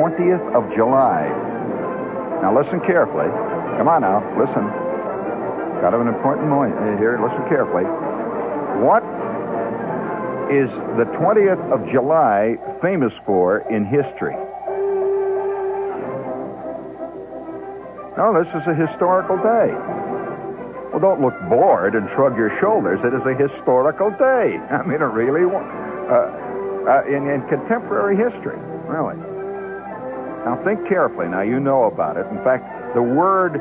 20th of July. Now listen carefully. Come on now, listen. Got an important point here. Listen carefully. What is the 20th of July famous for in history? No, this is a historical day. Well, don't look bored and shrug your shoulders. It is a historical day. I mean, it really, uh, uh, in, in contemporary history, really. Think carefully. Now, you know about it. In fact, the word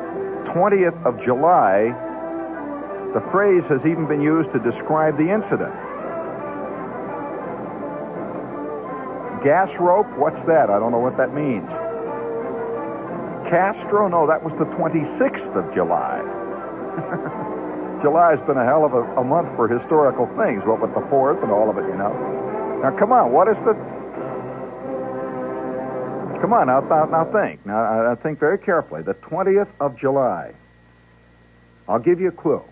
20th of July, the phrase has even been used to describe the incident. Gas rope, what's that? I don't know what that means. Castro? No, that was the 26th of July. July's been a hell of a, a, month for historical things, what with the 4th and all of it, you know. Now, come on, what is the. Come on, now, now, now think. Now, I think very carefully. The 20th of July. I'll give you a clue.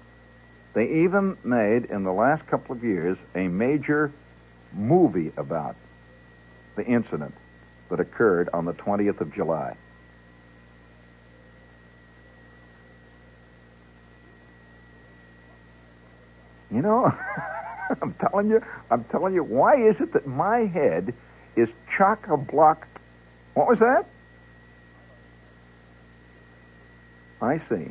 They even made, in the last couple of years, a major movie about the incident that occurred on the 20th of July. You know, I'm telling you, I'm telling you, why is it that my head is chock a block? What was that? I see.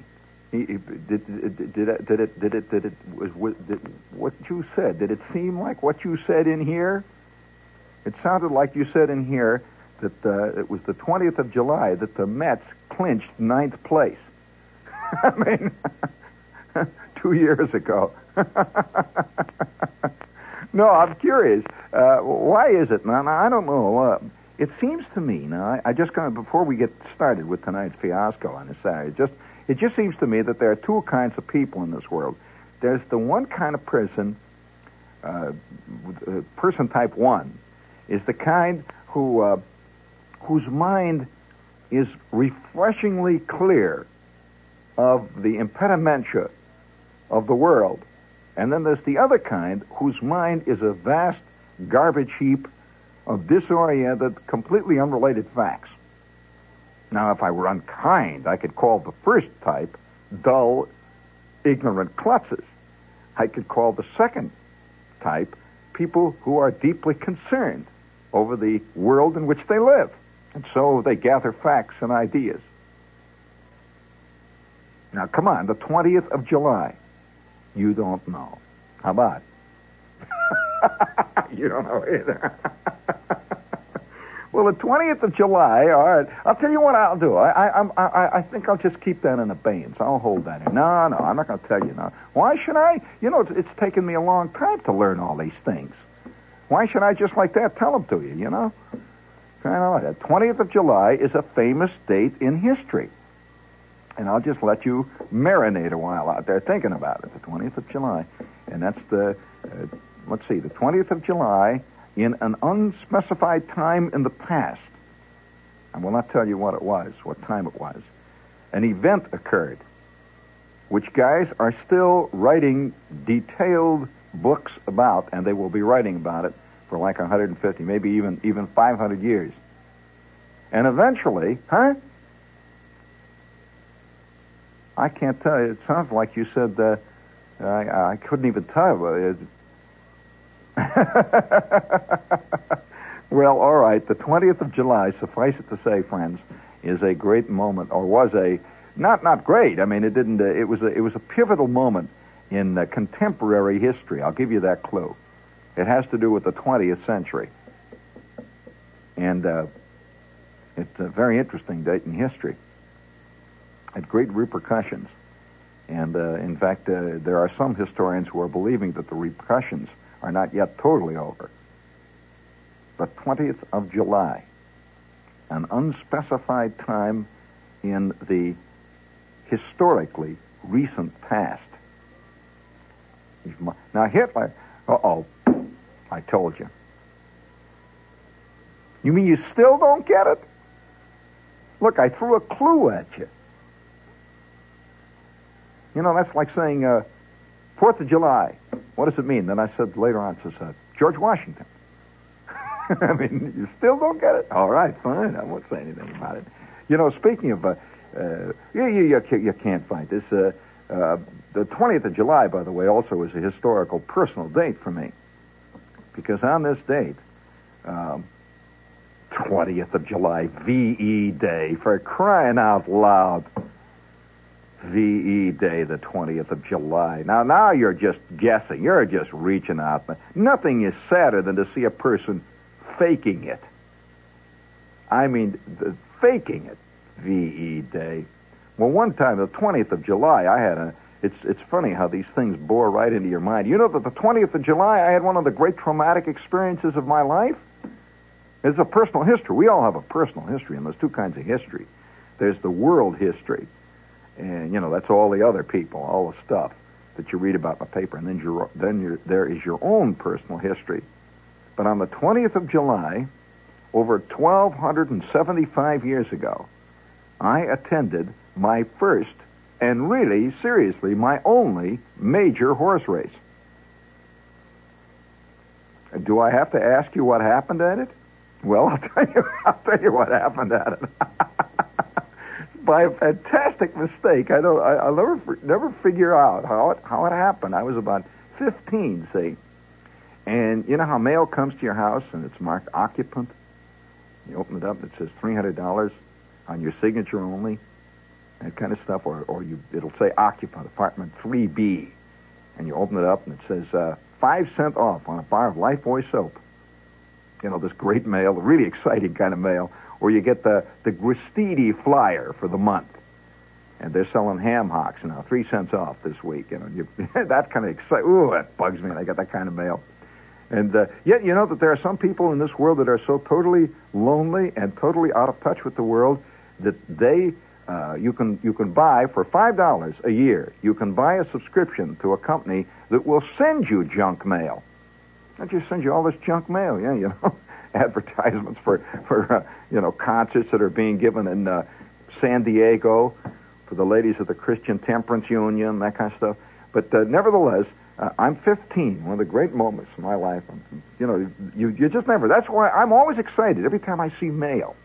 He, he, did, did, it, did it, did it, did it, was, did, what you said, did it seem like what you said in here? It sounded like you said in here that uh, it was the 20th of July that the Mets clinched ninth place. I mean, two years ago. no, I'm curious. Uh, why is it? Now, I don't know. Uh, it seems to me now. I, I just kind of before we get started with tonight's fiasco on this it just it just seems to me that there are two kinds of people in this world. There's the one kind of person, uh, uh person type one, is the kind who uh, whose mind is refreshingly clear of the impedimenta of the world and then there's the other kind whose mind is a vast garbage heap of disoriented, completely unrelated facts. Now, if I were unkind, I could call the first type dull, ignorant klutzes. I could call the second type people who are deeply concerned over the world in which they live. And so they gather facts and ideas. Now, come on, the 20th of July. You don't know. How about? you don't know either. well, the 20th of July, all right. I'll tell you what I'll do. I, I, I, I think I'll just keep that in abeyance. I'll hold that in. No, no, I'm not going to tell you now. Why should I? You know, it's, it's taken me a long time to learn all these things. Why should I just like that tell them to you, you know? Kind of like that. 20th of July is a famous date in history. And I'll just let you marinate a while out there thinking about it. The 20th of July. And that's the, uh, let's see, the 20th of July in an unspecified time in the past. I will not tell you what it was, what time it was. An event occurred, which guys are still writing detailed books about, and they will be writing about it for like 150, maybe even even 500 years. And eventually, huh? I can't tell you. It sounds like you said uh, I, I couldn't even tell. well, all right. The 20th of July, suffice it to say, friends, is a great moment, or was a not not great. I mean, it didn't. Uh, it was a, it was a pivotal moment in uh, contemporary history. I'll give you that clue. It has to do with the 20th century, and uh, it's a very interesting date in history had great repercussions. And uh, in fact, uh, there are some historians who are believing that the repercussions are not yet totally over. The 20th of July, an unspecified time in the historically recent past. Now, Hitler, uh oh, I told you. You mean you still don't get it? Look, I threw a clue at you. You know, that's like saying uh, Fourth of July. What does it mean? Then I said later on, says uh, George Washington. I mean, you still don't get it? All right, fine. I won't say anything about it. You know, speaking of, uh, uh, you, you, you, can't, fight this. Uh, uh, the 20th of July, by the way, also is a historical personal date for me. Because on this date, um, 20th of July, VE Day, for crying out loud. VE Day, the 20th of July. Now, now you're just guessing. You're just reaching out. Nothing is sadder than to see a person faking it. I mean, the, faking it. VE Day. Well, one time, the 20th of July, I had a. It's it's funny how these things bore right into your mind. You know that the 20th of July, I had one of the great traumatic experiences of my life. It's a personal history. We all have a personal history, and there's two kinds of history. There's the world history, and you know that's all the other people, all the stuff that you read about in the paper, and then then there is your own personal history. But on the 20th of July, over 1,275 years ago, I attended my first and really, seriously, my only major horse race. Do I have to ask you what happened at it? Well, I'll tell you. I'll tell you what happened at it. By a fantastic mistake, I don't. I, will never never figure out how it how it happened. I was about fifteen, see, and you know how mail comes to your house and it's marked occupant. You open it up, and it says three hundred dollars on your signature only, that kind of stuff, or, or you, it'll say occupant, apartment 3B, and you open it up and it says uh, five cent off on a bar of Lifebuoy soap. You know, this great mail, really exciting kind of mail, or you get the, the Gristedes flyer for the month. And they're selling ham hocks now, three cents off this week. You know, you, that kind of exciting. Ooh, that bugs me. I get that kind of mail. And uh, yet, you know that there are some people in this world that are so totally lonely and totally out of touch with the world that they uh, you can you can buy for five dollars a year. You can buy a subscription to a company that will send you junk mail. Not just send you all this junk mail, yeah, you know, advertisements for for uh, you know concerts that are being given in uh, San Diego for the ladies of the Christian Temperance Union, that kind of stuff. But uh, nevertheless, uh, I'm 15, one of the great moments in my life. You know, you you just never. That's why I'm always excited every time I see mail.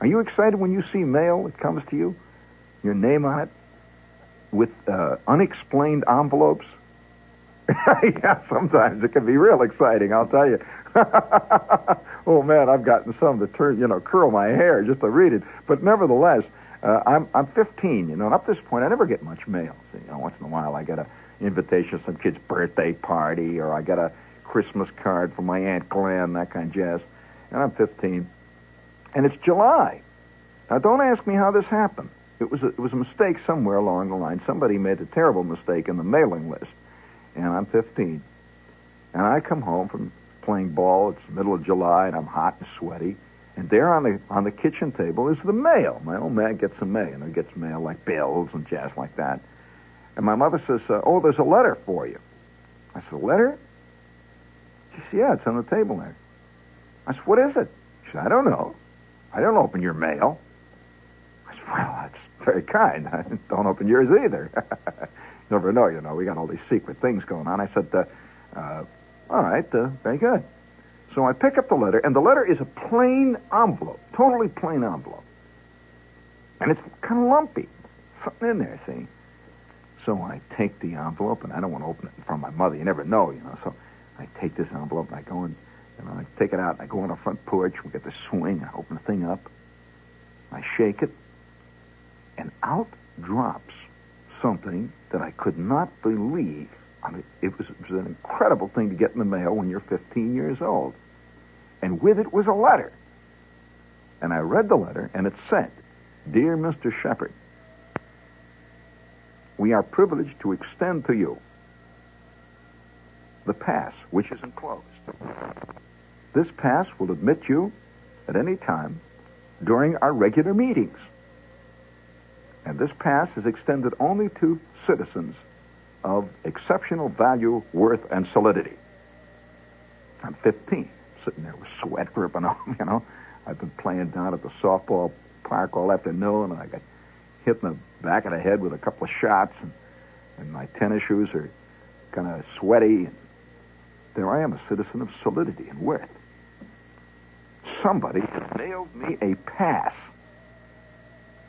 Are you excited when you see mail that comes to you, your name on it, with uh, unexplained envelopes? yeah, sometimes it can be real exciting, I'll tell you. oh man, I've gotten some to turn, you know, curl my hair just to read it. But nevertheless, uh, I'm I'm 15, you know, and up this point, I never get much mail. So, you know, once in a while, I get a invitation to some kid's birthday party, or I get a Christmas card from my aunt Glenn, that kind of jazz. And I'm 15. And it's July. Now, don't ask me how this happened. It was a, it was a mistake somewhere along the line. Somebody made a terrible mistake in the mailing list. And I'm 15. And I come home from playing ball. It's the middle of July, and I'm hot and sweaty. And there on the on the kitchen table is the mail. My old man gets some mail. Know, he gets mail like bills and jazz like that. And my mother says, uh, "Oh, there's a letter for you." I said, "A letter?" She said, "Yeah, it's on the table there." I said, "What is it?" She said, "I don't know." I don't open your mail. I said, well, that's very kind. I don't open yours either. Never know, you know. We got all these secret things going on. I said, uh, uh, all right, uh, very good. So I pick up the letter, and the letter is a plain envelope, totally plain envelope. And it's kind of lumpy. Something in there, see? So I take the envelope, and I don't want to open it in front of my mother. You never know, you know. So I take this envelope, and I go and and I take it out and I go on the front porch. We get the swing. I open the thing up. I shake it. And out drops something that I could not believe. I mean, it was, it was an incredible thing to get in the mail when you're 15 years old. And with it was a letter. And I read the letter, and it said, Dear Mr. Shepherd, we are privileged to extend to you the pass which is enclosed. This pass will admit you at any time during our regular meetings. And this pass is extended only to citizens of exceptional value, worth, and solidity. I'm 15, sitting there with sweat dripping off, you know. I've been playing down at the softball park all afternoon, and I got hit in the back of the head with a couple of shots, and, and my tennis shoes are kind of sweaty. And there I am, a citizen of solidity and worth. somebody had mailed me a pass.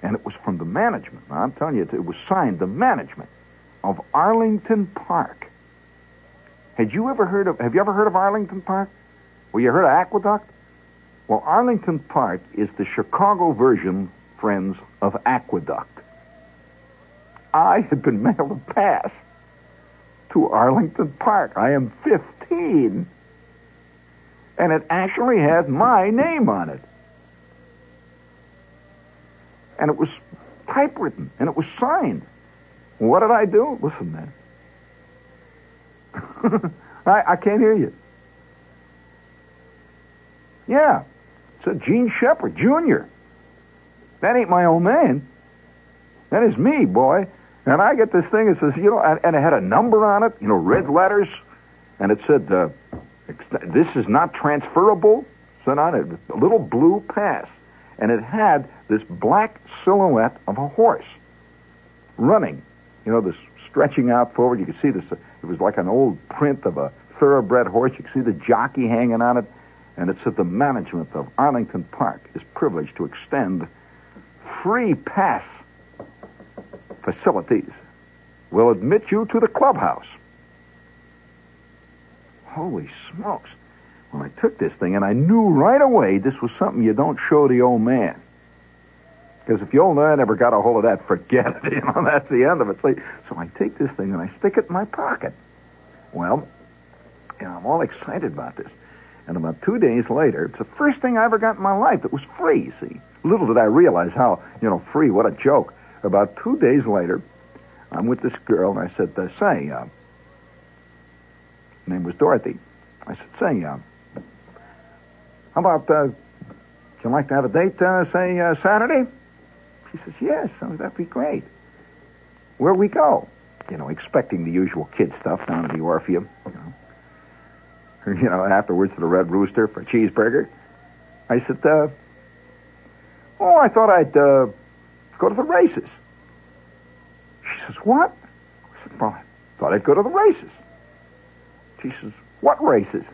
And it was from the management. Now, I'm telling you, it was signed the management of Arlington Park. Had you ever heard of, have you ever heard of Arlington Park? Well, you heard of Aqueduct? Well, Arlington Park is the Chicago version, friends, of Aqueduct. I had been mailed a pass to Arlington Park. I am 15. And it actually had my name on it. And it was typewritten, and it was signed. What did I do? Listen, man. I, I can't hear you. Yeah. It's a Jean Shepherd, Jr. That ain't my old man. That is me, boy. And I get this thing It says, you know, and, it had a number on it, you know, red letters, and it said, uh, this is not transferable. Said on it, a little blue pass. And it had this black silhouette of a horse running, you know, this stretching out forward. You could see this, it was like an old print of a thoroughbred horse. You could see the jockey hanging on it. And it said the management of Arlington Park is privileged to extend free pass facilities. We'll admit you to the clubhouse. Holy smokes. Well, I took this thing, and I knew right away this was something you don't show the old man. Because if the old man ever got a hold of that, forget it. You know, that's the end of it. So I take this thing and I stick it in my pocket. Well, you know, I'm all excited about this. And about two days later, it's the first thing I ever got in my life that was free, see. Little did I realize how, you know, free, what a joke. About two days later, I'm with this girl, and I said, uh, say, uh, her name was Dorothy. I said, say, uh, how about, uh, would you like to have a date, uh, say, uh, Saturday? She says, yes, oh, that'd be great. Where we go? You know, expecting the usual kid stuff down at the Orpheum. You know, you know afterwards to the Red Rooster for a cheeseburger. I said, uh, oh, I thought I'd, uh, go to the races. She says, What? I said, Well, I thought I'd go to the races. She says, What races?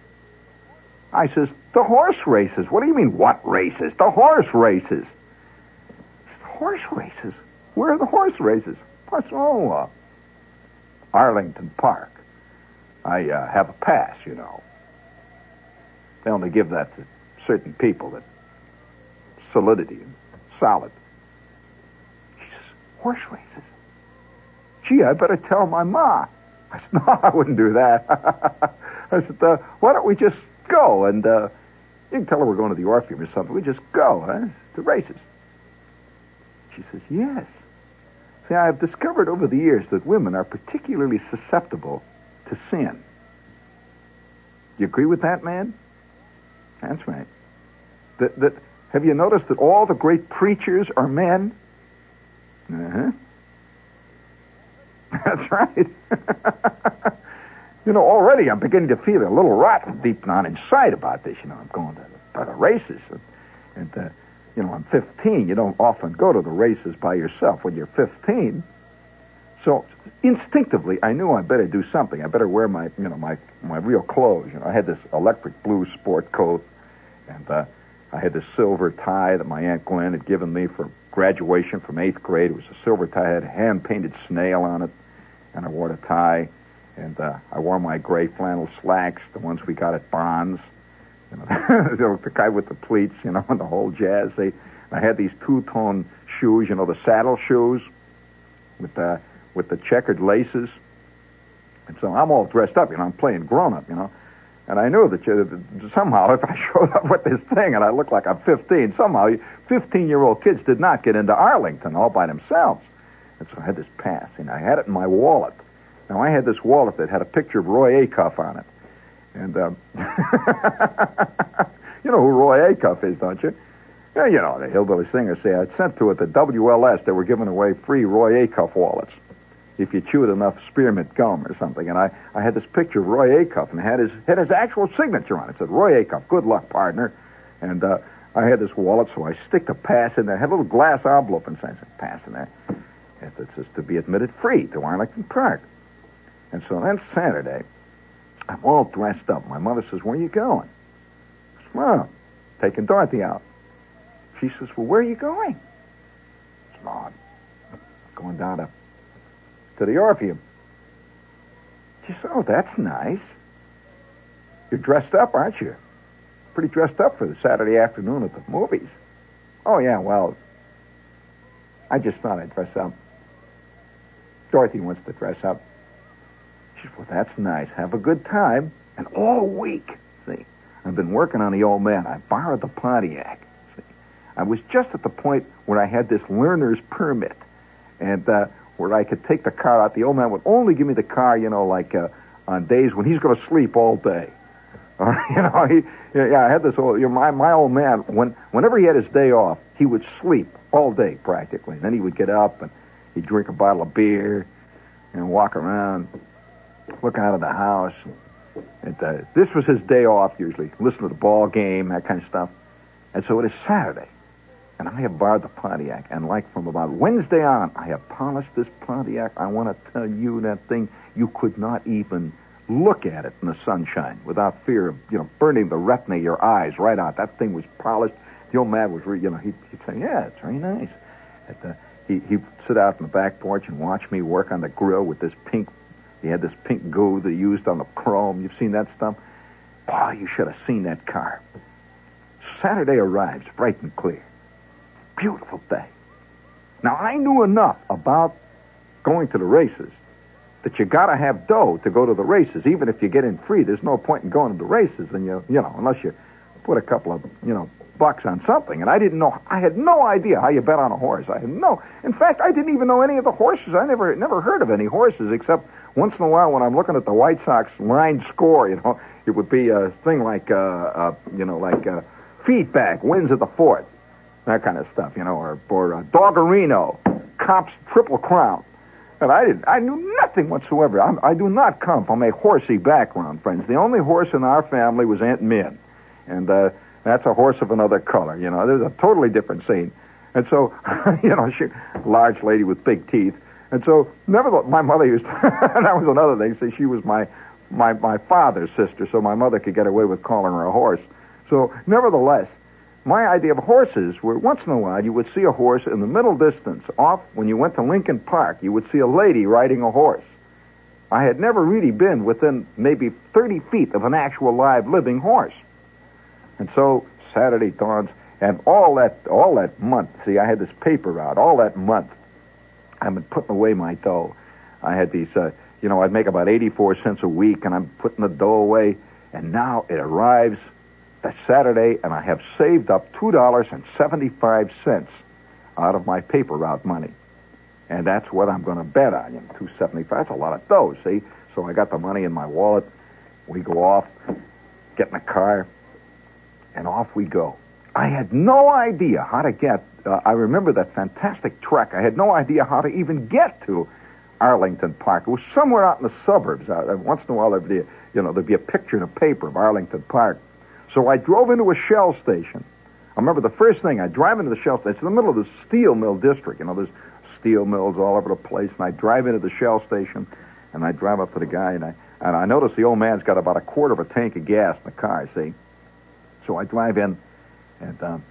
I says, The horse races. What do you mean, what races? The horse races. Says, Horse races? Where are the horse races? Said, Oh, uh, Arlington Park. I uh, have a pass, you know. They only give that to certain people that solidity and solid horse races. Gee, I better tell my ma. I said, no, I wouldn't do that. I said, uh, why don't we just go and uh, you can tell her we're going to the Orpheum or something. We just go, huh? To races. She says, yes. See, I have discovered over the years that women are particularly susceptible to sin. You agree with that, man? That's right. That, that, have you noticed that all the great preachers are men? Uh-huh. That's right. you know, already I'm beginning to feel a little rotten deep down inside about this. You know, I'm going to the, the races. And, and uh, you know, I'm 15. You don't often go to the races by yourself when you're 15. So instinctively, I knew I better do something. I better wear my, you know, my my real clothes. You know, I had this electric blue sport coat, and uh, I had this silver tie that my aunt Gwen had given me for graduation from eighth grade. It was a silver tie, I had a hand painted snail on it, and I wore the tie. And uh, I wore my gray flannel slacks, the ones we got at Bonds. You know, the guy with the pleats, you know, and the whole jazz. They, I had these two-tone shoes, you know, the saddle shoes with the with the checkered laces. And so I'm all dressed up, you know, I'm playing grown up, you know. And I knew that you, somehow, if I showed up with this thing and I looked like I'm 15, somehow 15 year old kids did not get into Arlington all by themselves. And so I had this pass, and I had it in my wallet. Now, I had this wallet that had a picture of Roy Acuff on it. And, um, you know who Roy Acuff is, don't you? Yeah, you know, the hillbilly singer say I'd sent to it the WLS. They were giving away free Roy Acuff wallets if you chewed enough spearmint gum or something. And I, I had this picture of Roy Acuff and had his had his actual signature on it. It said Roy Acuff, good luck, partner. And uh, I had this wallet, so I stick the pass in there. I had a little glass envelope. I said, pass in there. And it says to be admitted free to Arlington Park. And so then Saturday, I'm all dressed up. My mother says, where are you going? I said, well, taking Dorothy out. She says, Well, where are you going? It's Maud. Going down to, to the Orpheum. She said, Oh, that's nice. You're dressed up, aren't you? Pretty dressed up for the Saturday afternoon at the movies. Oh, yeah, well, I just thought I'd dress up. Dorothy wants to dress up. Well, that's nice. Have a good time. And all week, see, I've been working on the old man. I borrowed the Pontiac. See, I was just at the point where I had this learner's permit, and uh, where I could take the car out. The old man would only give me the car, you know, like uh, on days when he's going to sleep all day. Or, you know, he, yeah, I had this old, you know, my, my old man, when, whenever he had his day off, he would sleep all day practically. And then he would get up and he'd drink a bottle of beer and walk around, looking out of the house. And, uh, this was his day off usually, listen to the ball game, that kind of stuff. And so it is Saturday, and I have borrowed the Pontiac. And like from about Wednesday on, I have polished this Pontiac. I want to tell you that thing, you could not even look at it in the sunshine without fear of, you know, burning the retina of your eyes right out. That thing was polished. The old man was, re- you know, he'd, he'd say, yeah, it's very nice. At the, he, he'd sit out on the back porch and watch me work on the grill with this pink, he had this pink goo they used on the chrome. You've seen that stuff? Oh, you should have seen that car. Saturday arrives bright and clear. Beautiful day. Now, I knew enough about going to the races that you got to have dough to go to the races. Even if you get in free, there's no point in going to the races, and you you know unless you put a couple of you know bucks on something. And I didn't know. I had no idea how you bet on a horse. I had no. In fact, I didn't even know any of the horses. I never never heard of any horses except once in a while when I'm looking at the White Sox line score. You know, it would be a thing like uh, uh you know like uh, feedback wins at the fourth, that kind of stuff. You know, or or uh, Doggerino, Cops Triple Crown. And I didn't. I knew nothing whatsoever. I'm, I do not come from a horsey background, friends. The only horse in our family was Aunt Min, and uh, that's a horse of another color. You know, there's a totally different scene. And so, you know, she, large lady with big teeth. And so, nevertheless, my mother used. To, that was another thing. See, she was my my my father's sister, so my mother could get away with calling her a horse. So, nevertheless, my idea of horses were once in a while you would see a horse in the middle distance off when you went to Lincoln Park you would see a lady riding a horse i had never really been within maybe 30 feet of an actual live living horse and so saturday dawns and all that all that month see i had this paper out all that month been putting away my dough i had these uh, you know i'd make about 84 cents a week and i'm putting the dough away and now it arrives that's Saturday, and I have saved up $2.75 out of my paper route money. And that's what I'm going to bet on. You know, 275 That's a lot of dough, see? So I got the money in my wallet. We go off, get in the car, and off we go. I had no idea how to get. Uh, I remember that fantastic trek. I had no idea how to even get to Arlington Park. It was somewhere out in the suburbs. Uh, once in a while, there'd be, a, you know, there'd be a picture in a paper of Arlington Park. So I drove into a shell station. I remember the first thing, I drive into the shell station. It's in the middle of the steel mill district. You know, there's steel mills all over the place. And I drive into the shell station, and I drive up to the guy, and I, and I notice the old man's got about a quarter of a tank of gas in the car, see? So I drive in, and, um,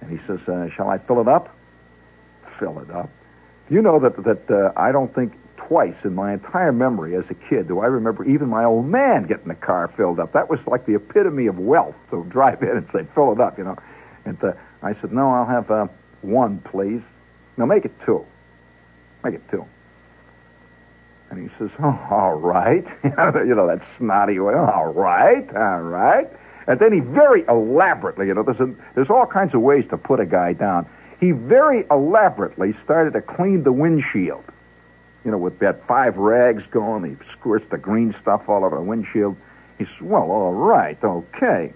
and he says, uh, shall I fill it up? Fill it up. You know that, that uh, I don't think twice in my entire memory as a kid do I remember even my old man getting the car filled up. That was like the epitome of wealth to drive in and say, fill it up, you know. And uh, I said, no, I'll have uh, one, please. No, make it two. Make it two. And he says, oh, all right. you know, that snotty way. All right, all right. And then he very elaborately, you know, there's, a, there's all kinds of ways to put a guy down. He very elaborately started to clean the windshield you know, with that five rags going. He squirts the green stuff all over the windshield. He says, well, all right, okay.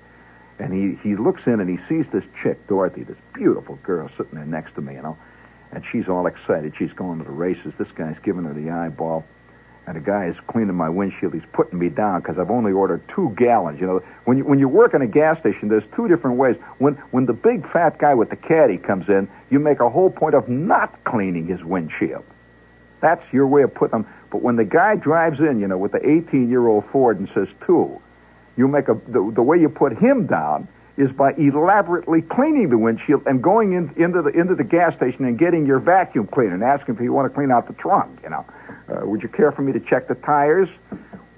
And he, he looks in and he sees this chick, Dorothy, this beautiful girl sitting there next to me, you know. And she's all excited. She's going to the races. This guy's giving her the eyeball. And the guy is cleaning my windshield. He's putting me down because I've only ordered two gallons. You know, when you, when you work in a gas station, there's two different ways. When when the big fat guy with the caddy comes in, you make a whole point of not cleaning his windshield. That's your way of putting them. But when the guy drives in, you know, with the 18 year old Ford and says two, you make a, the, the way you put him down is by elaborately cleaning the windshield and going in, into the into the gas station and getting your vacuum cleaner and asking if you want to clean out the trunk. You know, uh, would you care for me to check the tires?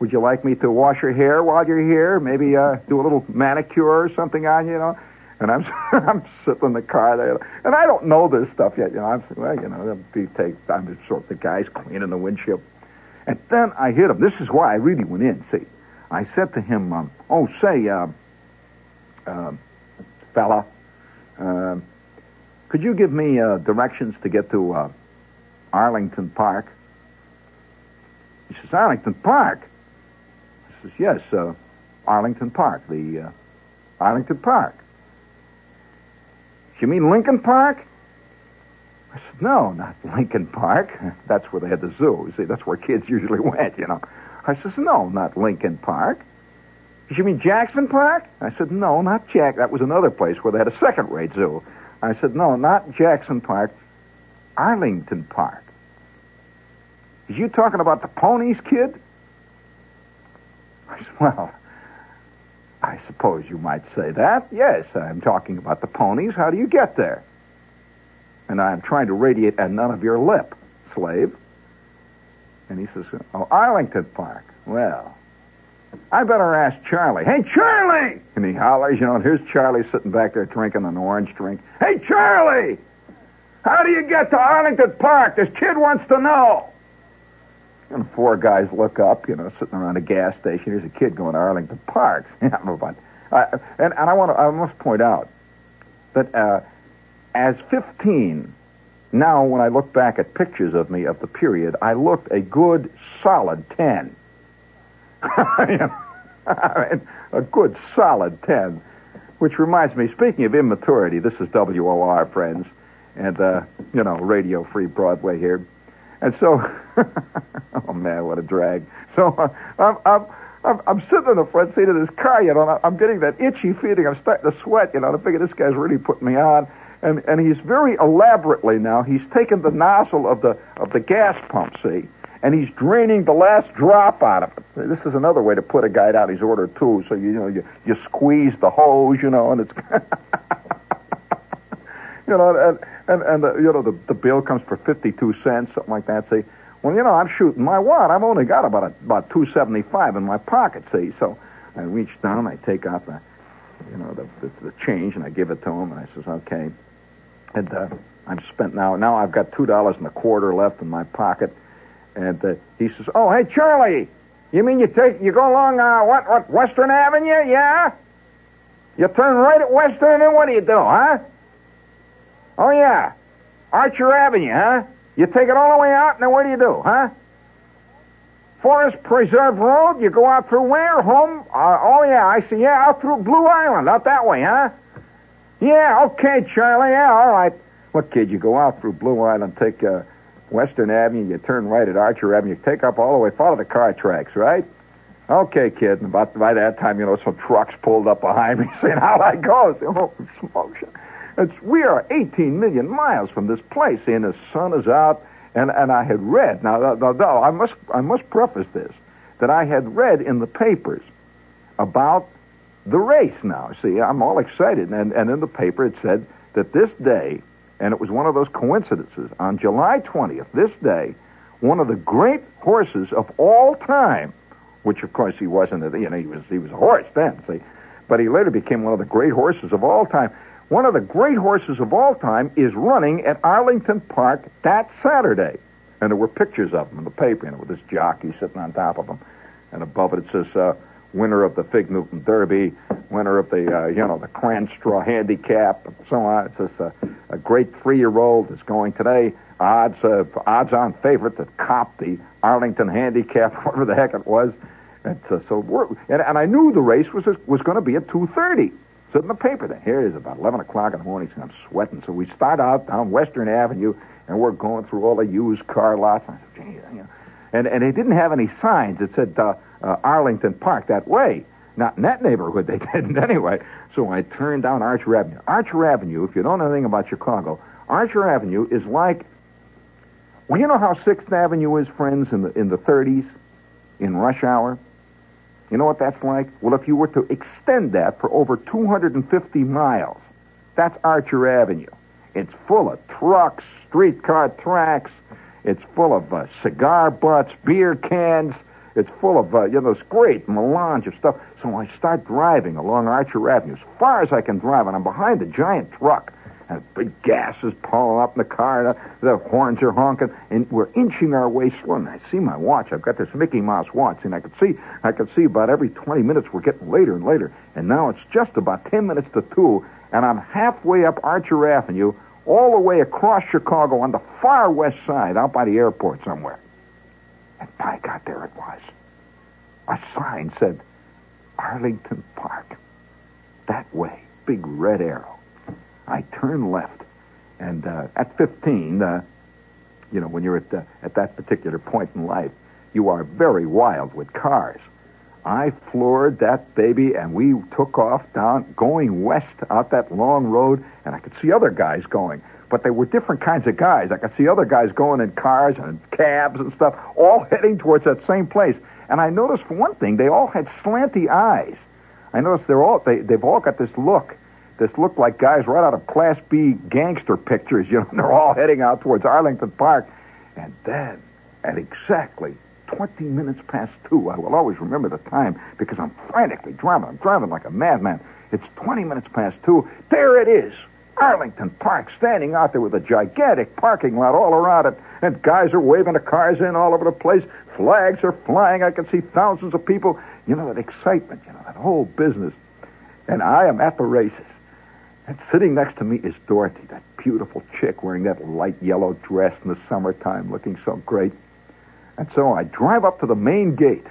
Would you like me to wash your hair while you're here? Maybe uh, do a little manicure or something on you, you know? And I'm I'm sitting in the car there, and I don't know this stuff yet. You know, I'm well, you know, be take I'm sort of the guy's cleaning the windshield, and then I hit him. This is why I really went in. See, I said to him, um, "Oh, say, uh, uh, fella, uh, could you give me uh, directions to get to uh, Arlington Park?" He says, "Arlington Park." I says, "Yes, uh, Arlington Park, the uh, Arlington Park." You mean Lincoln Park? I said, no, not Lincoln Park. That's where they had the zoo. You See, that's where kids usually went, you know. I says, no, not Lincoln Park. You mean Jackson Park? I said, no, not Jack. That was another place where they had a second-rate zoo. I said, no, not Jackson Park. Arlington Park. Is you talking about the ponies, kid? I said, well, I suppose you might say that. Yes, I'm talking about the ponies. How do you get there? And I'm trying to radiate at none of your lip, slave. And he says, Oh, Arlington Park. Well, I better ask Charlie. Hey, Charlie! And he hollers, you know, and here's Charlie sitting back there drinking an orange drink. Hey, Charlie! How do you get to Arlington Park? This kid wants to know. And four guys look up, you know, sitting around a gas station. Here's a kid going to Arlington Park. Uh, and, and I want to, I must point out that uh, as 15, now when I look back at pictures of me of the period, I looked a good solid 10. I mean, a good solid 10. Which reminds me, speaking of immaturity, this is WOR, friends, and, uh, you know, Radio Free Broadway here. And so, oh man, what a drag. So uh, I'm, I'm, I'm, I'm sitting in the front seat of this car, you know, and I'm getting that itchy feeling. I'm starting to sweat, you know, and I figure this guy's really putting me on. And, and he's very elaborately now, he's taken the nozzle of the, of the gas pump, see, and he's draining the last drop out of it. This is another way to put a guy down. He's ordered two, so you know, you, you squeeze the hose, you know, and it's, you know, and, and, and the, you know, the, the bill comes for 52 cents, something like that, see. Well, you know, I'm shooting my wad. I've only got about a, about 275 in my pocket, see. So I reach down, I take out the, you know, the, the, the change, and I give it to him, and I says, okay. And uh, I'm spent now. Now I've got two dollars and a quarter left in my pocket, and uh, he says, "Oh, hey Charlie, you mean you take you go along uh, what what Western Avenue? Yeah, you turn right at Western, and what do you do, huh? Oh yeah, Archer Avenue, huh? You take it all the way out, and then what do you do, huh? Forest Preserve Road, you go out through where? Home? Uh, oh, yeah, I see. Yeah, out through Blue Island, out that way, huh? Yeah, okay, Charlie. Yeah, all right. What, kid, you go out through Blue Island, take uh, Western Avenue, you turn right at Archer Avenue, take up all the way, follow the car tracks, right? Okay, kid. And about by that time, you know, some trucks pulled up behind me saying, How'd I go? Oh, smoke. It's, we are 18 million miles from this place, and the sun is out. And, and I had read, now, now, now, I, must, I must preface this, that I had read in the papers about the race now. See, I'm all excited. And, and in the paper it said that this day, and it was one of those coincidences, on July 20th, this day, one of the great horses of all time, which of course he wasn't, you know, he was, he was a horse then, see, but he later became one of the great horses of all time one of the great horses of all time is running at Arlington Park that Saturday. And there were pictures of him in the paper, you know, with this jockey sitting on top of him. And above it, it says, uh, winner of the Fig Newton Derby, winner of the, uh, you know, the Cranstraw Handicap, and so on. It says, uh, a great three-year-old is going today. Odds, uh, odds on favorite that cop the Arlington Handicap, whatever the heck it was. And, uh, so, and, and I knew the race was, was going to be at 2.30 stood in the paper then. Here it is about 11 o'clock in the morning, and I'm sweating. So we start out down Western Avenue, and we're going through all the used car lots. And, I said, Gee, you know. and, and they didn't have any signs that said uh, uh, Arlington Park that way. Not in that neighborhood, they didn't anyway. So I turned down Archer Avenue. Archer Avenue, if you don't know anything about Chicago, Archer Avenue is like, well, you know how Sixth Avenue is, friends, in the in the 30s, in rush hour. You know what that's like? Well, if you were to extend that for over 250 miles, that's Archer Avenue. It's full of trucks, streetcar tracks. It's full of uh, cigar butts, beer cans. It's full of, uh, you know, this great melange of stuff. So I start driving along Archer Avenue as far as I can drive, and I'm behind a giant truck. And big gas is pulling up in the car, and the, the horns are honking, and we're inching our way slow. And I see my watch. I've got this Mickey Mouse watch, and I could see, I could see about every 20 minutes we're getting later and later. And now it's just about 10 minutes to two, and I'm halfway up Archer Avenue, all the way across Chicago on the far west side, out by the airport somewhere. And by God, there it was. A sign said Arlington Park. That way, big red arrow. I turned left, and uh, at 15, uh, you know, when you're at, the, at that particular point in life, you are very wild with cars. I floored that baby, and we took off down, going west out that long road, and I could see other guys going. But they were different kinds of guys. I could see other guys going in cars and cabs and stuff, all heading towards that same place. And I noticed, for one thing, they all had slanty eyes. I noticed they're all they, they've all got this look, this looked like guys right out of Class B gangster pictures. You know, they're all heading out towards Arlington Park. And then, at exactly 20 minutes past two. I will always remember the time because I'm frantically driving. I'm driving like a madman. It's 20 minutes past two. There it is. Arlington Park standing out there with a gigantic parking lot all around it. And guys are waving the cars in all over the place. Flags are flying. I can see thousands of people. You know, that excitement, you know, that whole business. And I am at the races. And sitting next to me is Dorothy, that beautiful chick wearing that light yellow dress in the summertime, looking so great. And so I drive up to the main gate,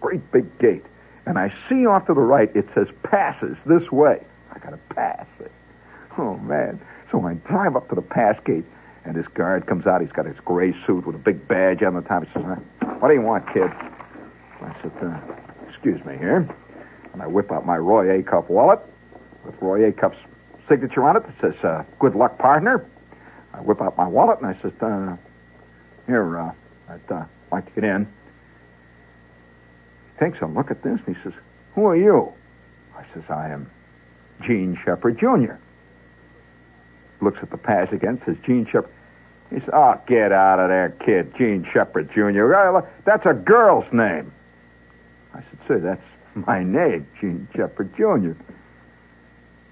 great big gate, and I see off to the right it says passes this way. I got to pass it. Oh, man. So I drive up to the pass gate, and this guard comes out. He's got his gray suit with a big badge on the top. He says, What do you want, kid? I said, uh, Excuse me here. And I whip out my Roy Acuff wallet with Roy Acuff's signature on it that says, uh, Good luck, partner. I whip out my wallet, and I said, uh, Here, uh, I'd uh, like to get in. He takes a look at this, and he says, Who are you? I says, I am Jean Shepherd, Jr looks at the pass again, says Jean Shepherd. He says, Oh, get out of there, kid. Jean Shepherd, Jr. That's a girl's name. I said, Sir, that's my name, Jean Shepherd, Jr.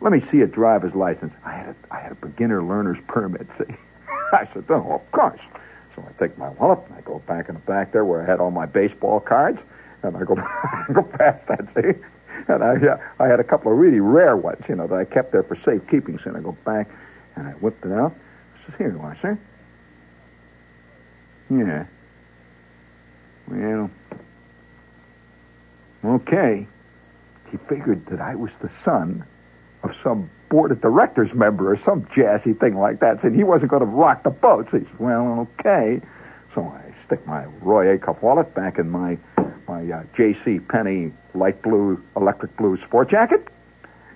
Let me see a driver's license. I had a, I had a beginner learner's permit, see. I said, Oh, of course. So I take my wallet and I go back in the back there where I had all my baseball cards, and I go, go past that, see. And I, uh, I had a couple of really rare ones, you know, that I kept there for safekeeping. So I go back and I whipped it out. I says, Here you are, sir. Yeah. Well, okay. He figured that I was the son of some board of directors member or some jazzy thing like that. Said he wasn't going to rock the boat. So he said, well, okay. So I stick my Roy Acuff wallet back in my my uh, J.C. Penney light blue, electric blue sport jacket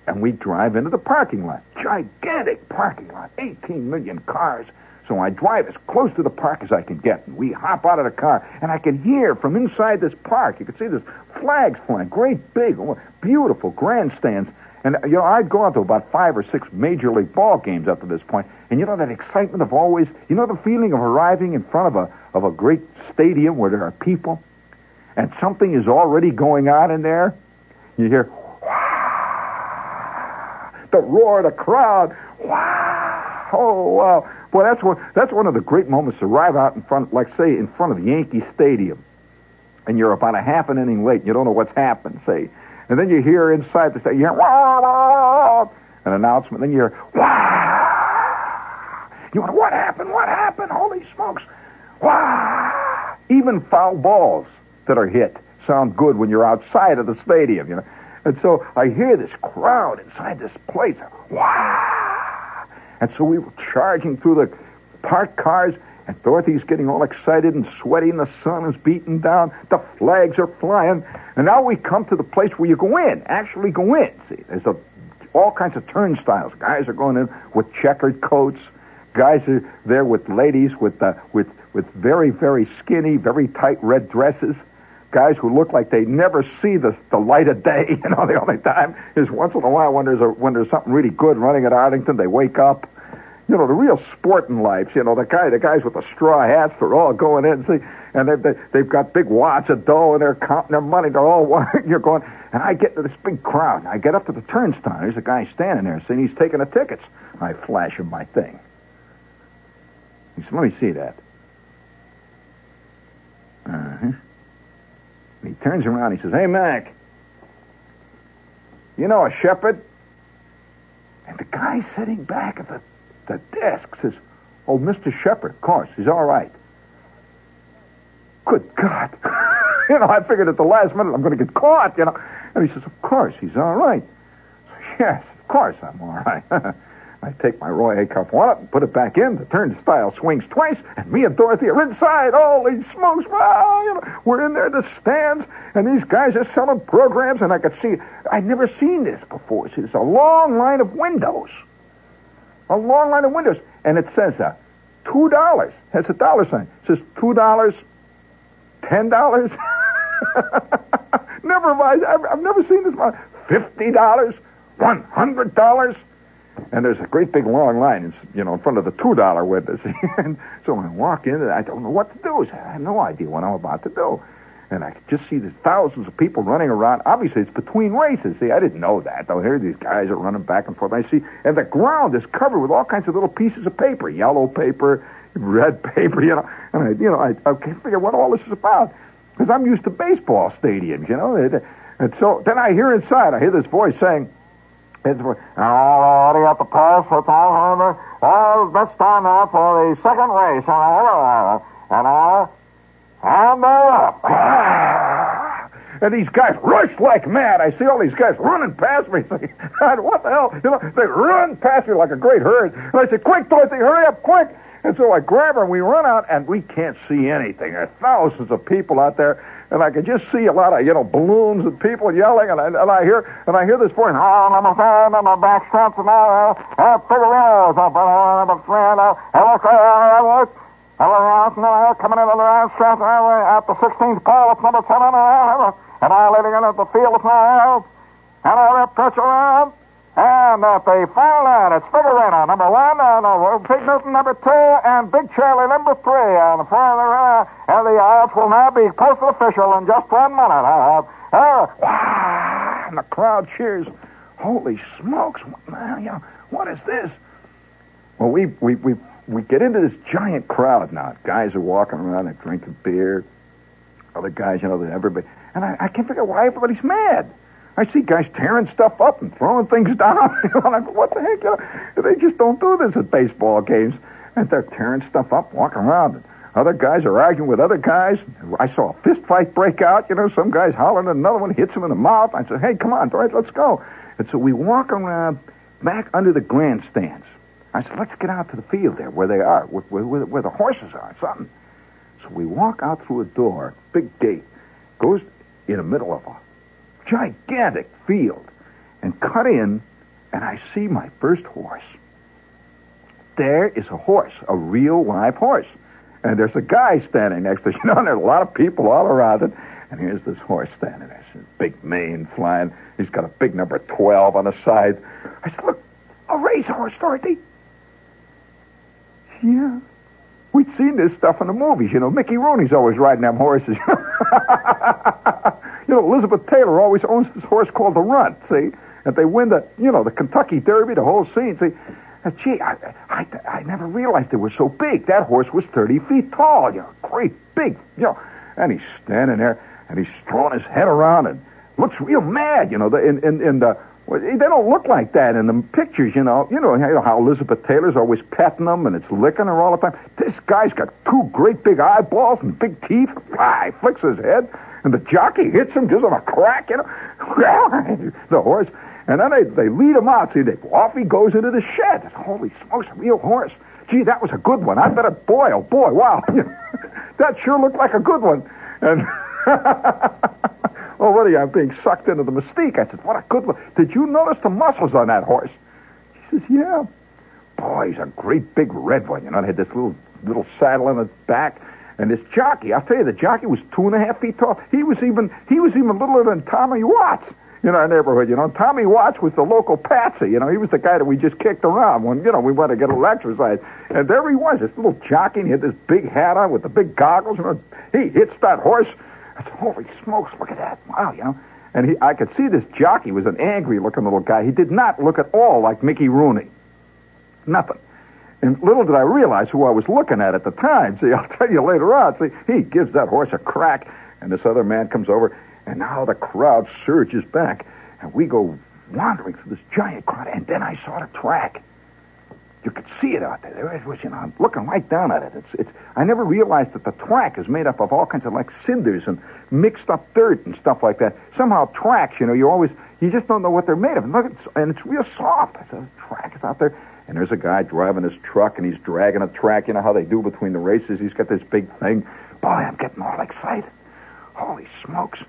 and we drive into the parking lot. Gigantic parking lot, 18 million cars. So I drive as close to the park as I can get, and we hop out of the car, and I can hear from inside this park. You can see this flags flying, great big, beautiful grandstands. And you know, I'd gone to about five or six major league ball games up to this point, and you know that excitement of always, you know, the feeling of arriving in front of a of a great stadium where there are people, and something is already going on in there. You hear the roar of the crowd. Wow! Oh wow! Boy, that's one that's one of the great moments to arrive out in front, like say, in front of Yankee Stadium, and you're about a half an inning late, and you don't know what's happened, say, and then you hear inside the stadium, you hear wah, an announcement, then you hear wow! You wonder what happened? What happened? Holy smokes! Wow! Even foul balls that are hit sound good when you're outside of the stadium, you know. And so I hear this crowd inside this place. Wow! And so we were charging through the parked cars, and Dorothy's getting all excited and sweaty, and the sun is beating down. The flags are flying. And now we come to the place where you go in, actually go in. See, there's a, all kinds of turnstiles. Guys are going in with checkered coats. Guys are there with ladies with, uh, with, with very, very skinny, very tight red dresses guys who look like they never see the the light of day. You know, the only time is once in a while when there's a when there's something really good running at Arlington, they wake up. You know, the real sporting lives. You know, the guy, the guys with the straw hats, they're all going in. See, and they've they, they've got big wads of dough and they're counting their money. They're all you're going. And I get to this big crowd. And I get up to the turnstile. There's a guy standing there, saying he's taking the tickets. I flash him my thing. He said, "Let me see that." Uh-huh. He turns around. He says, "Hey, Mac, you know a shepherd?" And the guy sitting back at the, the desk says, "Oh, Mr. Shepherd, of course, he's all right." Good God! you know, I figured at the last minute I'm going to get caught. You know, and he says, "Of course, he's all right." yes, of course I'm all right. I take my Roy Acuff wallet and put it back in. The turnstile swings twice, and me and Dorothy are inside. Holy smokes! Wow, you know, we're in there, the stands, and these guys are selling programs, and I could see. I'd never seen this before. It's a long line of windows, a long line of windows, and it says uh, two dollars. Has a dollar sign. It says two dollars, ten dollars. never mind. I've, I've never seen this. Fifty dollars, one hundred dollars and there's a great big long line, you know, in front of the two dollar windows. and so I walk in, and I don't know what to do. I have no idea what I'm about to do. And I could just see these thousands of people running around. Obviously, it's between races. See, I didn't know that. Though here, these guys are running back and forth. I see, and the ground is covered with all kinds of little pieces of paper, yellow paper, red paper, you know. And I, you know, I, I can't figure what all this is about because I'm used to baseball stadiums, you know. And so then I hear inside, I hear this voice saying, it's, and all the the press, it's all over. Well, let's time now for the second race. And all, and all, and they're up. And these guys rush like mad. I see all these guys running past me. God, what the hell? You know, they run past me like a great herd. And I say, quick, Dorothy, hurry up, quick. And so I grab her and we run out and we can't see anything. There are thousands of people out there and I could just see a lot of you know balloons and people yelling, and I, and I hear and I hear this voice, oh, number five, number back steps, uh, uh, and I, I figure out, number three, and I, I look, Hello, now I'm coming in on the last stretch at the 16th pole, it's number seven, and I leading in at the field of and I pitch around. And at the final line, it's Figueroa, number one, and uh, Big Newton, number two, and Big Charlie, number three. And further, uh, and the odds will now be posted official in just one minute. Uh, uh, and the crowd cheers. Holy smokes! Man, what is this? Well, we, we, we, we get into this giant crowd now. Guys are walking around, they're drinking beer. Other guys, you know, everybody. And I, I can't figure out why everybody's mad. I see guys tearing stuff up and throwing things down. and I'm like, what the heck? You know, they just don't do this at baseball games. And they're tearing stuff up, walking around. And other guys are arguing with other guys. I saw a fist fight break out. You know, some guy's hollering, and another one hits him in the mouth. I said, hey, come on, all right, let's go. And so we walk around back under the grandstands. I said, let's get out to the field there where they are, where, where, where the horses are, something. So we walk out through a door, big gate, goes in the middle of a gigantic field and cut in, and I see my first horse. There is a horse, a real live horse. And there's a guy standing next to it. You know, and there's a lot of people all around it. And here's this horse standing there. His big mane flying. He's got a big number 12 on the side. I said, look, a racehorse, Dorothy. Yeah. We'd seen this stuff in the movies. You know, Mickey Rooney's always riding them horses. You know, Elizabeth Taylor always owns this horse called the Runt, see? And they win the, you know, the Kentucky Derby, the whole scene, see? And gee, I, I, I never realized they were so big. That horse was 30 feet tall, you know, great big, you know. And he's standing there, and he's throwing his head around and looks real mad, you know. The, in, in, in the, well, they don't look like that in the pictures, you know. You know how Elizabeth Taylor's always petting them and it's licking her all the time. This guy's got two great big eyeballs and big teeth. Fly, flicks his head and the jockey hits him, gives him a crack, you know. the horse, and then they, they lead him out. See, they, off he goes into the shed. Holy smokes, a real horse. Gee, that was a good one. I better, boy, oh boy, wow. that sure looked like a good one. And, Oh, are you? I'm being sucked into the mystique. I said, what a good one. Did you notice the muscles on that horse? He says, yeah. Boy, he's a great big red one. You know, it had this little little saddle on its back And this jockey, I'll tell you, the jockey was two and a half feet tall. He was even he was even littler than Tommy Watts in our neighborhood. You know, Tommy Watts was the local patsy. You know, he was the guy that we just kicked around when you know we went to get a little exercise. And there he was, this little jockey. And he had this big hat on with the big goggles. You know, he hits that horse. "Holy smokes! Look at that! Wow!" You know. And he, I could see this jockey was an angry-looking little guy. He did not look at all like Mickey Rooney. Nothing. And little did I realize who I was looking at at the time. See, I'll tell you later on. See, he gives that horse a crack, and this other man comes over, and now the crowd surges back, and we go wandering through this giant crowd, and then I saw the track. You could see it out there. There it was, you know, I'm looking right down at it. It's, it's, I never realized that the track is made up of all kinds of like cinders and mixed up dirt and stuff like that. Somehow tracks, you know, you always, you just don't know what they're made of. And look, it's, and it's real soft. I said, track is out there. And there's a guy driving his truck and he's dragging a track. You know how they do between the races? He's got this big thing. Boy, I'm getting all excited. Holy smokes.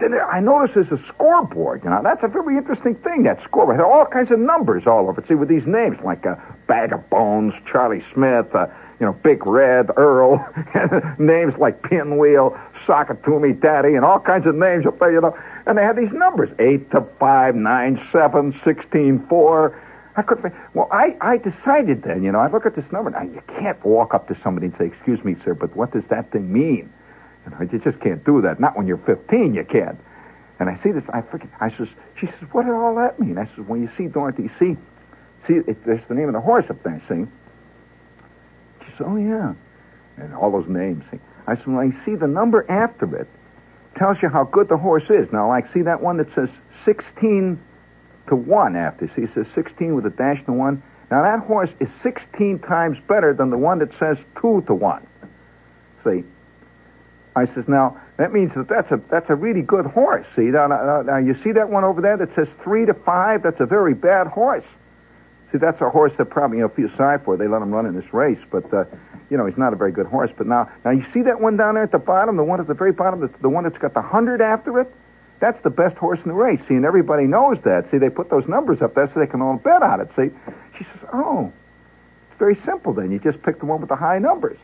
I notice there's a scoreboard. You know, that's a very interesting thing, that scoreboard. There are all kinds of numbers all over it. See, with these names like uh, Bag of Bones, Charlie Smith, uh, you know, Big Red, Earl, names like Pinwheel, Sockatumi Daddy, and all kinds of names up there, you know. And they have these numbers 8 to 5, 9, 7, 16, 4. I couldn't. Well, I, I decided then, you know, I look at this number. Now, you can't walk up to somebody and say, "Excuse me, sir, but what does that thing mean?" You know, you just can't do that. Not when you're 15, you can't. And I see this. I forget. I says, she says, "What did all that mean?" I says, "When you see Dorothy, see, see, it, there's the name of the horse up there. See." She says, "Oh yeah," and all those names. See. I said, "When I see the number after it, tells you how good the horse is." Now, like, see that one that says 16 to 1 after. See, it says 16 with a dash to 1. Now, that horse is 16 times better than the one that says 2 to 1. See? I says, now, that means that that's a, that's a really good horse. See, now, now, now, you see that one over there that says 3 to 5? That's a very bad horse. See, that's a horse that probably, you know, feel sorry for. They let him run in this race, but, uh, you know, he's not a very good horse. But now, now you see that one down there at the bottom, the one at the very bottom, the, the one that's got the 100 after it? That's the best horse in the race. See, and everybody knows that. See, they put those numbers up there so they can all bet on it. See, she says, "Oh, it's very simple. Then you just pick the one with the high numbers."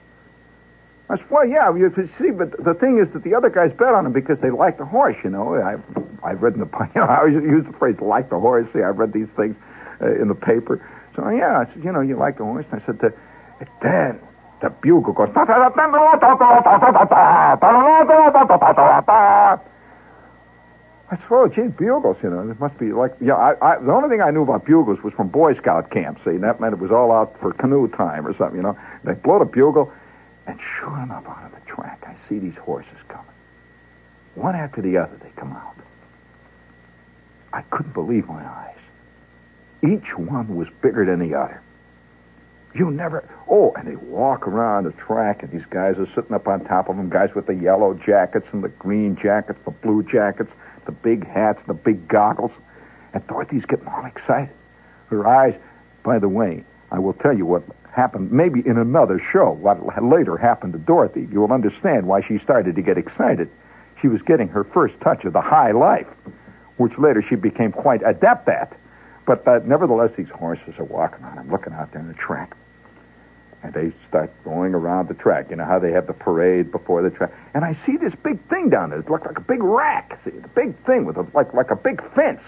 I said, "Well, yeah, you see, but the thing is that the other guys bet on him because they like the horse. You know, I've, I've read in the, you know, I always use the phrase "like the horse." See, I've read these things uh, in the paper. So yeah, I said, "You know, you like the horse." And I said, to, "Then." The bugle goes. I said, oh, gee, bugles, you know, it must be like, yeah, I, I, the only thing I knew about bugles was from Boy Scout camp, see, and that meant it was all out for canoe time or something, you know. They blow the bugle, and sure enough, out of the track, I see these horses coming. One after the other, they come out. I couldn't believe my eyes. Each one was bigger than the other. You never. Oh, and they walk around the track, and these guys are sitting up on top of them. Guys with the yellow jackets and the green jackets, the blue jackets, the big hats, the big goggles. And Dorothy's getting all excited. Her eyes, by the way, I will tell you what happened maybe in another show, what later happened to Dorothy. You will understand why she started to get excited. She was getting her first touch of the high life, which later she became quite adept at. But uh, nevertheless, these horses are walking on. I'm looking out there in the track and they start going around the track. You know how they have the parade before the track, and I see this big thing down there. It looks like a big rack. See, the big thing with a, like like a big fence,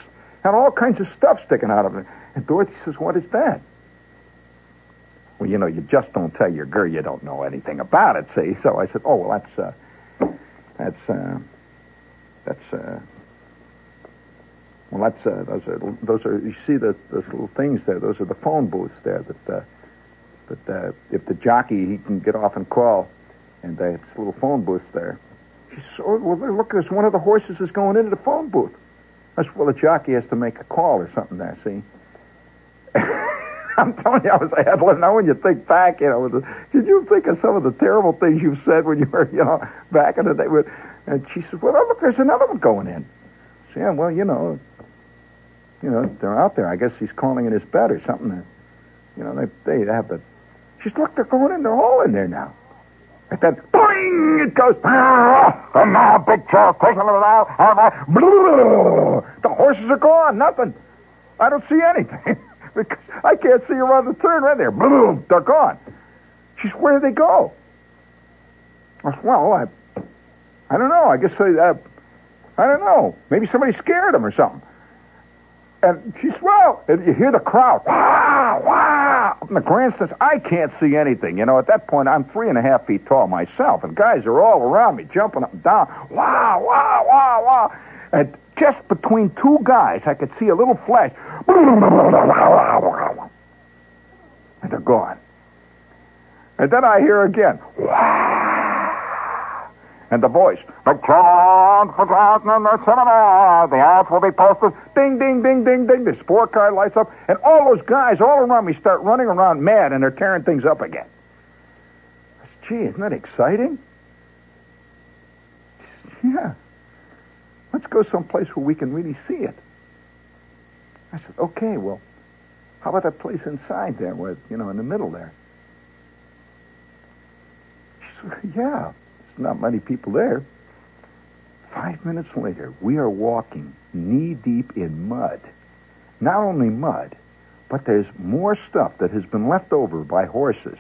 and all kinds of stuff sticking out of it. And Dorothy says, "What is that?" Well, you know, you just don't tell your girl you don't know anything about it. See, so I said, "Oh, well, that's uh, that's uh, that's." Uh, well, that's uh, those are those are you see the those little things there. Those are the phone booths there that uh, but uh, if the jockey, he can get off and call, and they have little phone booth there. She said, oh, well, look, there's one of the horses is going into the phone booth. I said, well, the jockey has to make a call or something there, see? I'm telling you, I was of now when you think back, you know, the, did you think of some of the terrible things you said when you were, you know, back in the day? And she said, well, look, there's another one going in. Yeah, well, you know, you know, they're out there. I guess he's calling in his bet or something. You know, they, they have the she said, look, they're going in. They're all in there now. And then, boing, it goes. Ah, and now, big Charles taking a little out. The horses are gone. Nothing. I don't see anything. because I can't see around the turn right there. Boom, they're gone. She said, where did they go? I said, well, I, I don't know. I guess I, uh, I don't know. Maybe somebody scared them or something. And she said, well, and you hear the crowd, wow, wow, in the grandstands. I can't see anything. You know, at that point, I'm three and a half feet tall myself, and guys are all around me, jumping up and down. Wow, wow, wow, wow. And just between two guys, I could see a little flash. And they're gone. And then I hear again, and the voice, the chant for Glasgow in the cinema, the ads will be posted, ding, ding, ding, ding, ding, the sport car lights up, and all those guys all around me start running around mad, and they're tearing things up again. Gee, isn't that exciting? Yeah. Let's go someplace where we can really see it. I said, okay, well, how about that place inside there, where, you know, in the middle there? She said, yeah, there's not many people there. Five minutes later, we are walking knee deep in mud. Not only mud, but there's more stuff that has been left over by horses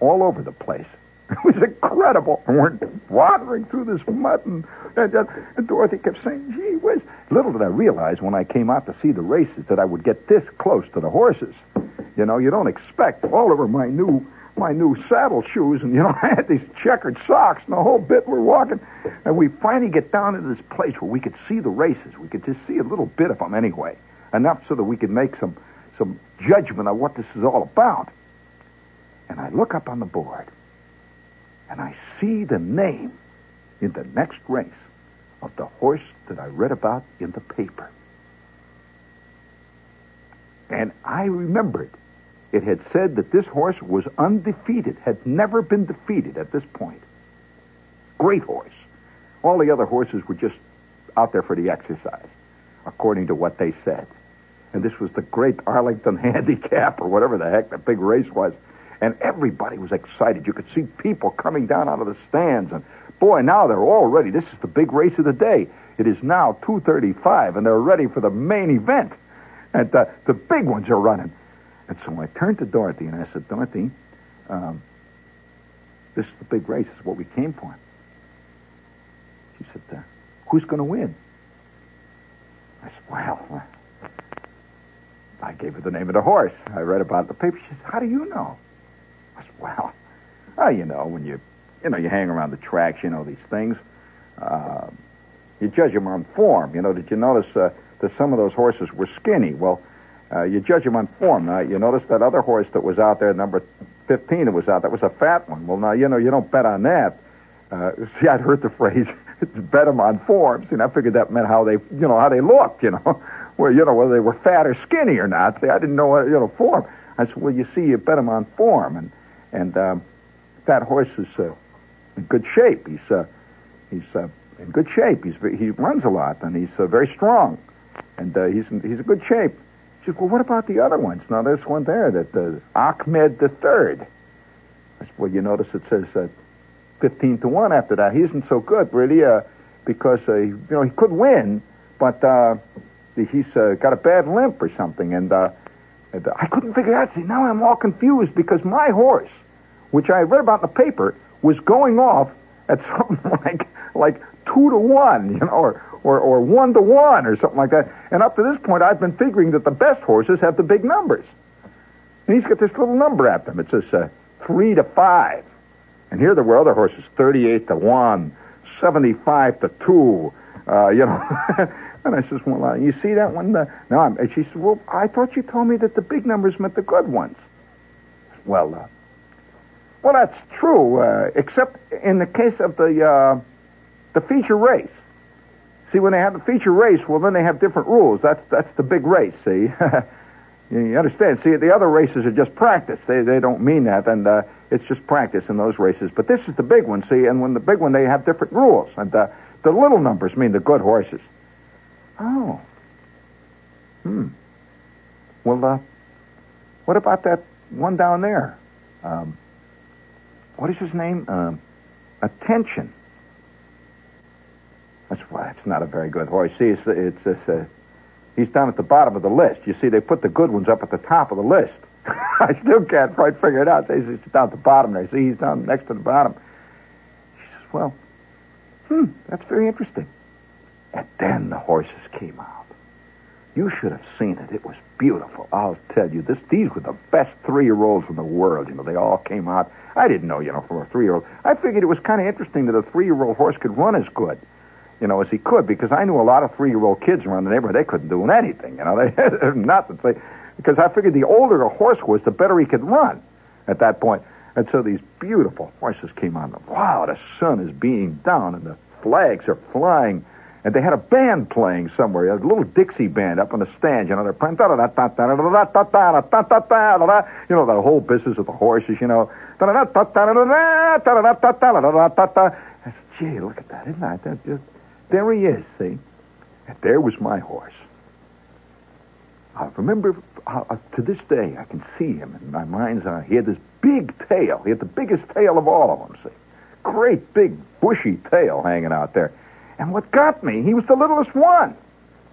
all over the place. It was incredible. And we're wandering through this mud, and, and, uh, and Dorothy kept saying, gee whiz. Little did I realize when I came out to see the races that I would get this close to the horses. You know, you don't expect all over my new my new saddle shoes, and you know, I had these checkered socks, and the whole bit we're walking, and we finally get down to this place where we could see the races. We could just see a little bit of them anyway, enough so that we could make some some judgment of what this is all about. And I look up on the board, and I see the name in the next race of the horse that I read about in the paper. And I remembered it had said that this horse was undefeated, had never been defeated at this point. Great horse. All the other horses were just out there for the exercise, according to what they said. And this was the great Arlington Handicap, or whatever the heck the big race was. And everybody was excited. You could see people coming down out of the stands. And boy, now they're all ready. This is the big race of the day. It is now 2.35, and they're ready for the main event. And the, the big ones are running. And so I turned to Dorothy and I said, Dorothy, um, this is the big race. This is what we came for. She said, uh, who's going to win? I said, well, I gave her the name of the horse. I read about it in the paper. She said, how do you know? I said, well, oh, you know, when you, you know, you hang around the tracks, you know these things. Uh, you judge them on form. You know, did you notice uh, that some of those horses were skinny? Well, uh, you judge them on form. Now, you notice that other horse that was out there, number 15 that was out, that was a fat one. Well, now, you know, you don't bet on that. Uh, see, I'd heard the phrase, bet them on form. See, and I figured that meant how they, you know, how they looked, you know, where, you know, whether they were fat or skinny or not. See, I didn't know, what, you know, form. I said, well, you see, you bet them on form. And, and, um, that horse is, uh, in good shape. He's, uh, he's, uh, in good shape. He's, he runs a lot and he's, uh, very strong. And, uh, he's, he's in good shape. She said, well, what about the other ones? Now, there's one there that uh, Ahmed the Third. I said, well, you notice it says uh, 15 to 1 after that. He isn't so good, really, uh, because, uh, you know, he could win, but uh, he's uh, got a bad limp or something. And, uh, and I couldn't figure out. See, now I'm all confused because my horse, which I read about in the paper, was going off at something like like two to one, you know, or, or, or one to one or something like that. And up to this point, I've been figuring that the best horses have the big numbers. And he's got this little number at them. It says uh, three to five. And here there were other horses, 38 to one, 75 to two, uh, you know. and I says, well, uh, you see that one? Uh, no, I'm, and she said, well, I thought you told me that the big numbers meant the good ones. Well, uh, well, that's true, uh, except in the case of the uh, the feature race. See, when they have the feature race, well, then they have different rules. That's that's the big race. See, you understand? See, the other races are just practice. They they don't mean that, and uh, it's just practice in those races. But this is the big one. See, and when the big one, they have different rules, and uh, the little numbers mean the good horses. Oh. Hmm. Well, uh, what about that one down there? Um, what is his name? Um, attention. That's why it's not a very good horse. See, it's it's, it's uh, he's down at the bottom of the list. You see, they put the good ones up at the top of the list. I still can't quite figure it out. He's down at the bottom there. See, he's down next to the bottom. She says, well, hmm, that's very interesting. And then the horses came out. You should have seen it. It was beautiful. I'll tell you, this these were the best three-year-olds in the world. You know, they all came out. I didn't know, you know, from a three-year-old. I figured it was kind of interesting that a three-year-old horse could run as good, you know, as he could, because I knew a lot of three-year-old kids around the neighborhood. They couldn't do anything, you know. They had nothing. They, because I figured the older a horse was, the better he could run at that point. And so these beautiful horses came on. Wow, the sun is being down, and the flags are flying and they had a band playing somewhere, a little Dixie band up on the stand, you know, they're playing, you know, the whole business of the horses, you know. I said, gee, look at that, isn't that? that just, there he is, see? And there was my horse. I remember uh, to this day, I can see him in my mind's eye. He had this big tail. He had the biggest tail of all of them, see? Great big bushy tail hanging out there. And what got me, he was the littlest one.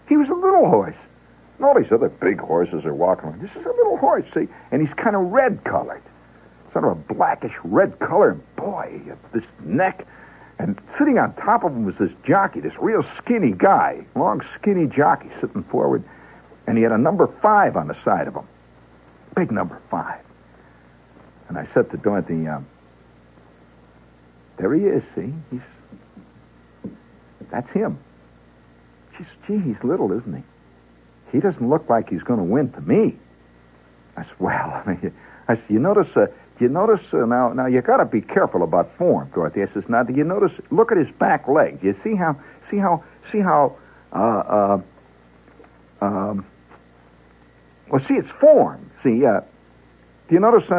He was a little horse. And all these other big horses are walking around. This is a little horse, see? And he's kind of red colored. Sort of a blackish red color. And boy, this neck. And sitting on top of him was this jockey, this real skinny guy, long, skinny jockey sitting forward. And he had a number five on the side of him. Big number five. And I said to Dorothy, um, there he is, see? He's that's him. Gee, he's little, isn't he? He doesn't look like he's going to win to me. I said, well, I, mean, I said, you notice, uh, you notice uh, now? Now you got to be careful about form, Dorothy. I says, now do you notice? Look at his back leg. Do you see how? See how? See how? Uh, uh, um, well, see, it's form. See, uh, do you notice?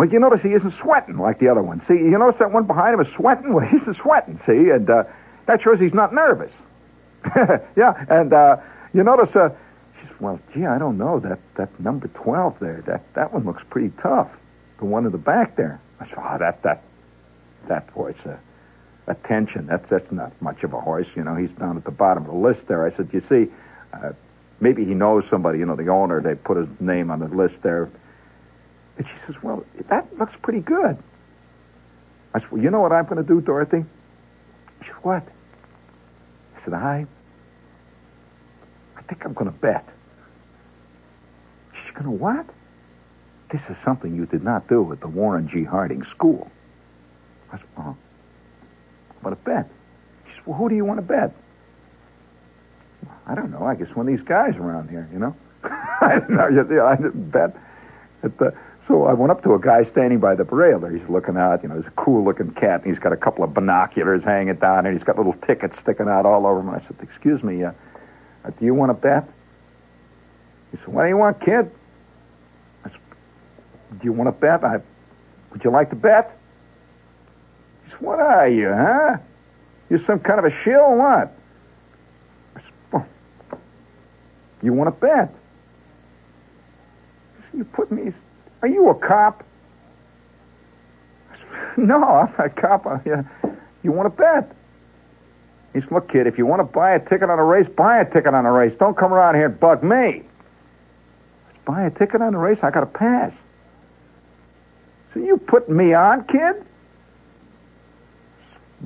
Uh, well, you notice he isn't sweating like the other one. See, you notice that one behind him is sweating? Well, he's sweating, see, and uh, that shows he's not nervous. yeah, and uh, you notice, uh, says, well, gee, I don't know. That, that number 12 there, that, that one looks pretty tough. The one in the back there. I said, oh, that, that, that horse, a tension. that's, that's not much of a horse. You know, he's down at the bottom of the list there. I said, you see, uh, maybe he knows somebody, you know, the owner, they put his name on the list there. And she says, Well, that looks pretty good. I said, Well, you know what I'm going to do, Dorothy? She said, What? I said, I. I think I'm going to bet. She's going to what? This is something you did not do at the Warren G. Harding School. I said, Oh. I'm bet. She said, Well, who do you want to bet? I don't know. I guess one of these guys around here, you know? I don't know. I didn't bet. At the, uh, so I went up to a guy standing by the rail He's looking out, you know, he's a cool looking cat, and he's got a couple of binoculars hanging down, and he's got little tickets sticking out all over him. I said, Excuse me, uh, uh, do you want to bet? He said, What do you want, kid? I said, Do you want to bet? I, would you like to bet? He said, What are you, huh? You're some kind of a shill, what? I said, well, You want to bet? Said, you put me are you a cop? No, I'm not a cop. Yeah. Uh, you want to bet? He said, look, kid, if you want to buy a ticket on a race, buy a ticket on a race. Don't come around here and bug me. Buy a ticket on a race? I got a pass. So you putting me on, kid?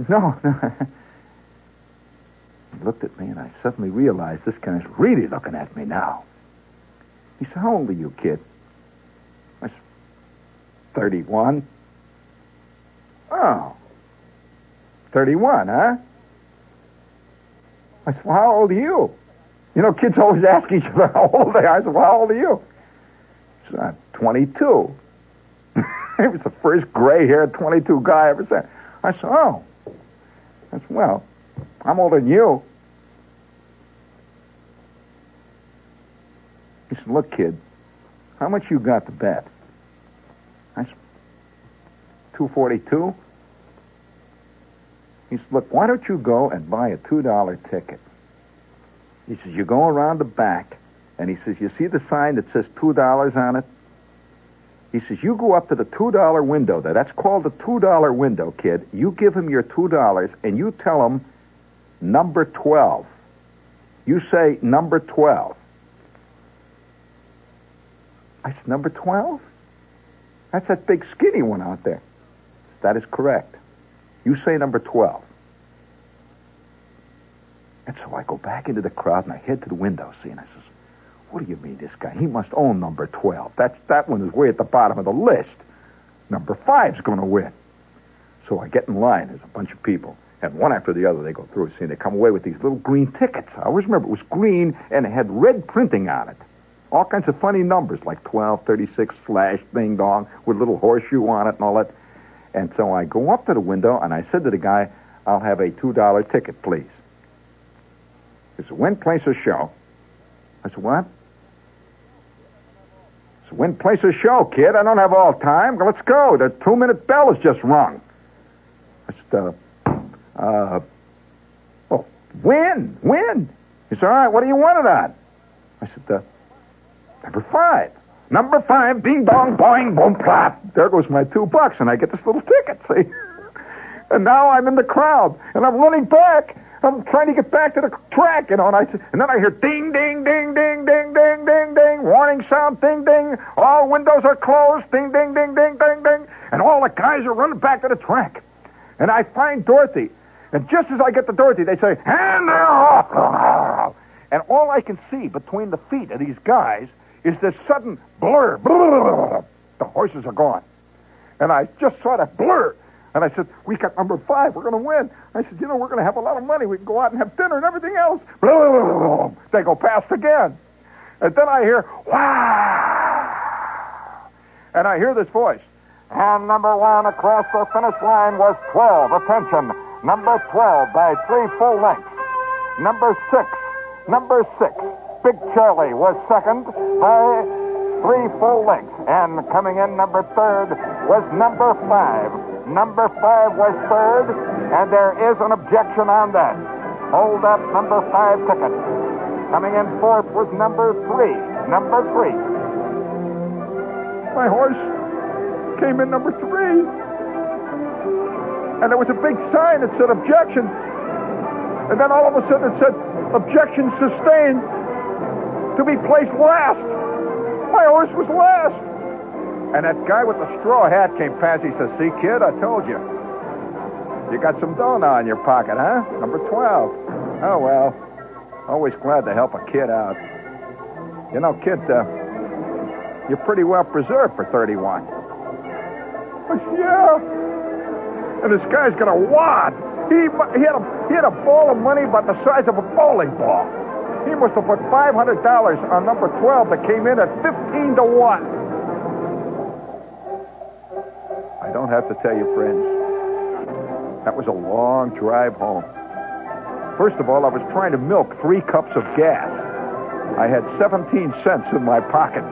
No, no. he looked at me, and I suddenly realized this guy's really looking at me now. He said, how old are you, kid? 31. Oh. 31, huh? I said, well, how old are you? You know, kids always ask each other how old they are. I said, well, how old are you? He said, I'm 22. he was the first gray-haired 22 guy I ever said. I said, oh. I said, well, I'm older than you. He said, look, kid, how much you got to bet? 242? He said, look, why don't you go and buy a $2 ticket? He says, you go around the back, and he says, you see the sign that says $2 on it? He says, you go up to the $2 window there. That's called the $2 window, kid. You give him your $2, and you tell him number 12. You say number 12. I said, number 12? That's that big skinny one out there. That is correct. You say number 12. And so I go back into the crowd and I head to the window, see, and I says, What do you mean, this guy? He must own number 12. That's, that one is way at the bottom of the list. Number five's going to win. So I get in line. There's a bunch of people. And one after the other, they go through. See, they come away with these little green tickets. I always remember it was green and it had red printing on it. All kinds of funny numbers, like 12, 36, slash, ding dong, with little horseshoe on it and all that. And so I go up to the window and I said to the guy, I'll have a $2 ticket, please. He said, when place a show? I said, what? I said, when place a show, kid? I don't have all time. Let's go. The two-minute bell has just rung. I said, uh, uh, well, when? When? He said, all right, what do you want it on? I said, uh, number five. Number five, ding dong, boing, boom, plop. There goes my two bucks, and I get this little ticket, see? and now I'm in the crowd, and I'm running back. I'm trying to get back to the track, you know, and I and then I hear ding, ding, ding, ding, ding, ding, ding, ding, warning sound, ding, ding. All windows are closed, ding, ding, ding, ding, ding, ding, and all the guys are running back to the track. And I find Dorothy, and just as I get to Dorothy, they say, "Hand her off!" And all I can see between the feet of these guys is this sudden blur. The horses are gone, and I just saw that blur. And I said, we got number five. We're going to win. I said, you know, we're going to have a lot of money. We can go out and have dinner and everything else. They go past again. And then I hear, wow. And I hear this voice. And number one across the finish line was 12. Attention. Number 12 by three full lengths. Number six. Number six. Big Charlie was second by three full lengths. And coming in number third was number five. Number five was third, and there is an objection on that. Hold up number five ticket. Coming in fourth was number three. Number three. My horse came in number three. And there was a big sign that said objection. And then all of a sudden it said objection sustained to be placed last. My horse was last. And that guy with the straw hat came past. He says, See, kid, I told you. You got some dough now in your pocket, huh? Number 12. Oh, well. Always glad to help a kid out. You know, kid, uh, you're pretty well preserved for 31. I yeah. And this guy's got a wad. He, he, had a, he had a ball of money about the size of a bowling ball. He must have put $500 on number 12 that came in at 15 to 1. I don't have to tell you, friends. That was a long drive home. First of all, I was trying to milk three cups of gas. I had 17 cents in my pocket.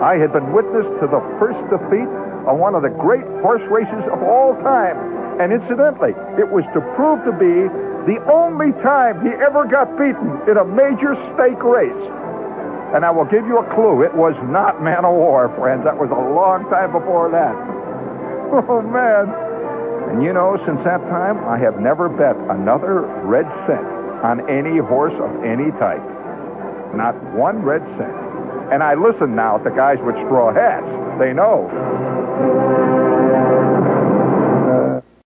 I had been witness to the first defeat of one of the great horse races of all time. And incidentally, it was to prove to be the only time he ever got beaten in a major stake race. And I will give you a clue. It was not Man o' War, friends. That was a long time before that. Oh, man. And you know, since that time, I have never bet another red cent on any horse of any type. Not one red cent. And I listen now to guys with straw hats. They know.